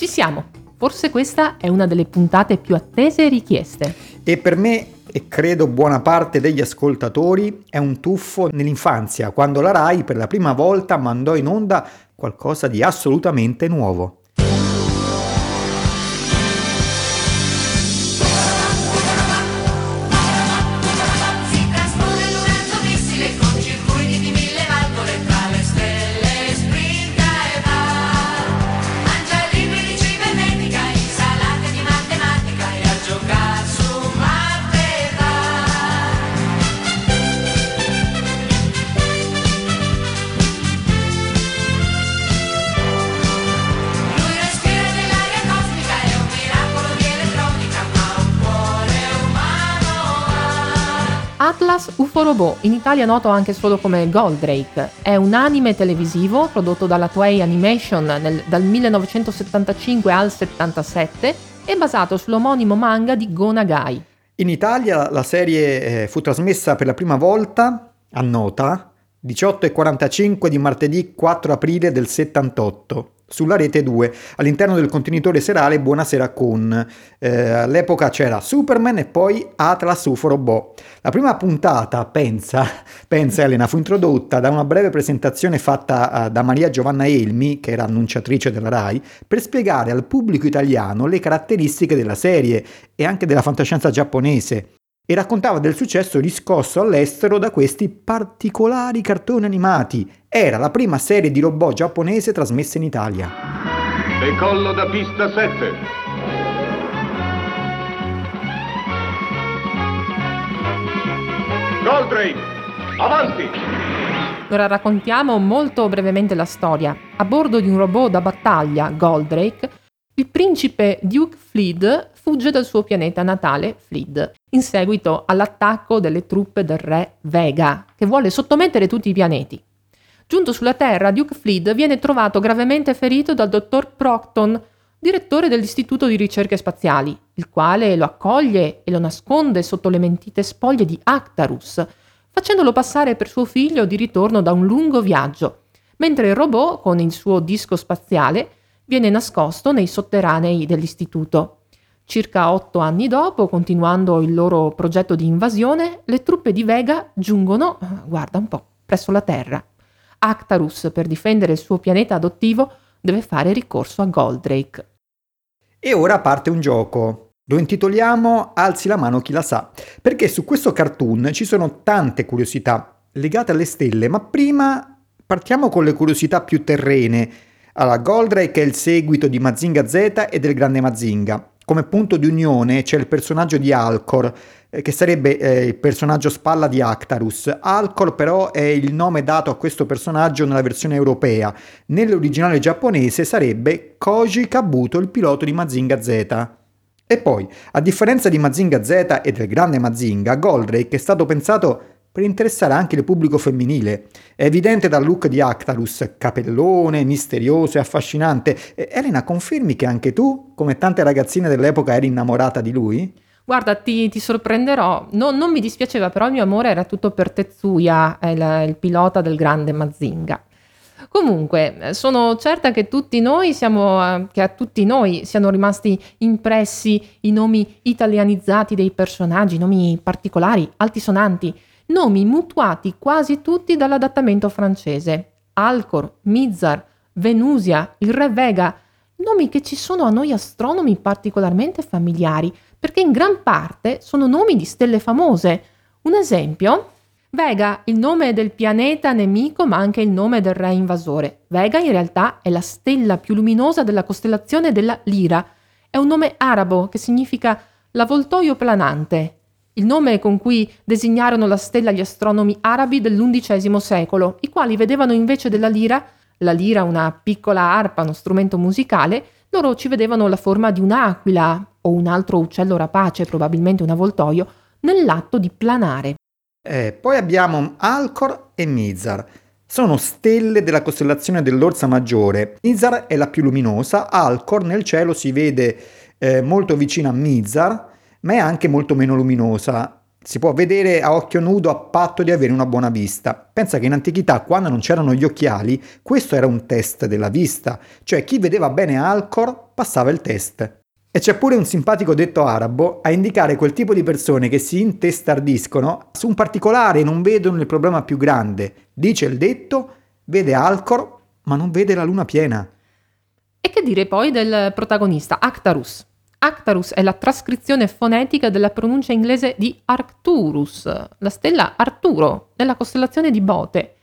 Ci siamo! Forse questa è una delle puntate più attese e richieste. E per me, e credo buona parte degli ascoltatori, è un tuffo nell'infanzia, quando la RAI per la prima volta mandò in onda qualcosa di assolutamente nuovo. Atlas UFO Robot, in Italia noto anche solo come Goldrake, è un anime televisivo prodotto dalla Toei Animation nel, dal 1975 al 77 e basato sull'omonimo manga di Go Nagai. In Italia la serie eh, fu trasmessa per la prima volta a nota 18.45 di martedì 4 aprile del 78 sulla rete 2 all'interno del contenitore serale Buonasera con. Eh, all'epoca c'era Superman e poi Atlas UFO Robot. La prima puntata, pensa, pensa Elena, fu introdotta da una breve presentazione fatta uh, da Maria Giovanna Elmi, che era annunciatrice della RAI, per spiegare al pubblico italiano le caratteristiche della serie e anche della fantascienza giapponese e raccontava del successo riscosso all'estero da questi particolari cartoni animati. Era la prima serie di robot giapponese trasmessa in Italia. Decollo da pista 7. Goldrake, avanti! Ora raccontiamo molto brevemente la storia. A bordo di un robot da battaglia, Goldrake, il principe Duke Fleed fugge dal suo pianeta natale, Fleed, in seguito all'attacco delle truppe del re Vega, che vuole sottomettere tutti i pianeti. Giunto sulla Terra, Duke Fleed viene trovato gravemente ferito dal dottor Procton, direttore dell'Istituto di Ricerche Spaziali, il quale lo accoglie e lo nasconde sotto le mentite spoglie di Actarus, facendolo passare per suo figlio di ritorno da un lungo viaggio, mentre il robot, con il suo disco spaziale, viene nascosto nei sotterranei dell'istituto. Circa otto anni dopo, continuando il loro progetto di invasione, le truppe di Vega giungono, guarda un po', presso la Terra. Actarus, per difendere il suo pianeta adottivo, deve fare ricorso a Goldrake. E ora parte un gioco. Lo intitoliamo Alzi la mano chi la sa, perché su questo cartoon ci sono tante curiosità legate alle stelle, ma prima partiamo con le curiosità più terrene allora, Goldrake è il seguito di Mazinga Z e del Grande Mazinga. Come punto di unione c'è il personaggio di Alcor, eh, che sarebbe eh, il personaggio spalla di Actarus. Alcor però è il nome dato a questo personaggio nella versione europea. Nell'originale giapponese sarebbe Koji Kabuto, il pilota di Mazinga Z. E poi, a differenza di Mazinga Z e del Grande Mazinga, Goldrake è stato pensato per interessare anche il pubblico femminile. È evidente dal look di Actarus, capellone, misterioso e affascinante. Elena, confermi che anche tu, come tante ragazzine dell'epoca, eri innamorata di lui? Guarda, ti, ti sorprenderò. No, non mi dispiaceva, però il mio amore era tutto per Tetsuya, il, il pilota del grande Mazinga. Comunque, sono certa che tutti noi siamo, che a tutti noi siano rimasti impressi i nomi italianizzati dei personaggi, nomi particolari, altisonanti, nomi mutuati quasi tutti dall'adattamento francese. Alcor, Mizar, Venusia, il re Vega, nomi che ci sono a noi astronomi particolarmente familiari, perché in gran parte sono nomi di stelle famose. Un esempio? Vega, il nome del pianeta nemico ma anche il nome del re invasore. Vega in realtà è la stella più luminosa della costellazione della Lira. È un nome arabo che significa l'avvoltoio planante il nome con cui designarono la stella gli astronomi arabi dell'undicesimo secolo, i quali vedevano invece della lira, la lira una piccola arpa, uno strumento musicale, loro ci vedevano la forma di un'aquila o un altro uccello rapace, probabilmente un avvoltoio, nell'atto di planare. Eh, poi abbiamo Alcor e Mizar. Sono stelle della costellazione dell'Orsa Maggiore. Mizar è la più luminosa, Alcor nel cielo si vede eh, molto vicino a Mizar, ma è anche molto meno luminosa. Si può vedere a occhio nudo a patto di avere una buona vista. Pensa che in antichità, quando non c'erano gli occhiali, questo era un test della vista, cioè chi vedeva bene Alcor passava il test. E c'è pure un simpatico detto arabo a indicare quel tipo di persone che si intestardiscono su un particolare e non vedono il problema più grande. Dice il detto, vede Alcor, ma non vede la luna piena. E che dire poi del protagonista, Actarus? Actarus è la trascrizione fonetica della pronuncia inglese di Arcturus, la stella Arturo, nella costellazione di Bote.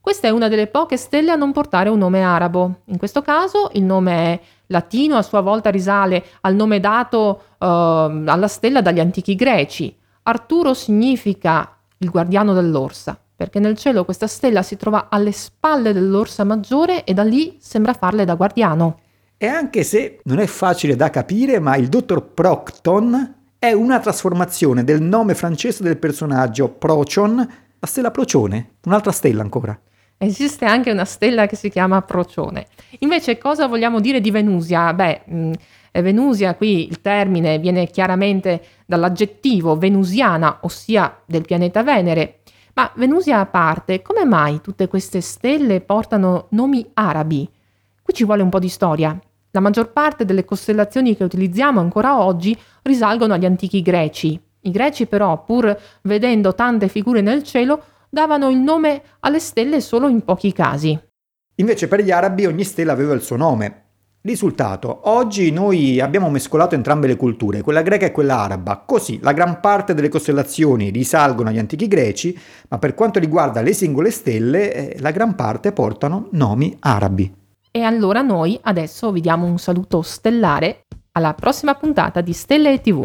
Questa è una delle poche stelle a non portare un nome arabo. In questo caso il nome latino a sua volta risale al nome dato uh, alla stella dagli antichi greci. Arturo significa il guardiano dell'orsa, perché nel cielo questa stella si trova alle spalle dell'orsa maggiore e da lì sembra farle da guardiano. E anche se non è facile da capire, ma il dottor Procton è una trasformazione del nome francese del personaggio Procyon, la stella Procione, un'altra stella ancora. Esiste anche una stella che si chiama Procione. Invece cosa vogliamo dire di Venusia? Beh, mh, mm, Venusia qui il termine viene chiaramente dall'aggettivo venusiana, ossia del pianeta Venere. Ma Venusia a parte, come mai tutte queste stelle portano nomi arabi? Qui ci vuole un po' di storia. La maggior parte delle costellazioni che utilizziamo ancora oggi risalgono agli antichi greci. I greci però, pur vedendo tante figure nel cielo, davano il nome alle stelle solo in pochi casi. Invece per gli arabi ogni stella aveva il suo nome. Risultato, oggi noi abbiamo mescolato entrambe le culture, quella greca e quella araba, così la gran parte delle costellazioni risalgono agli antichi greci, ma per quanto riguarda le singole stelle, eh, la gran parte portano nomi arabi. E allora noi adesso vi diamo un saluto stellare alla prossima puntata di Stelle TV.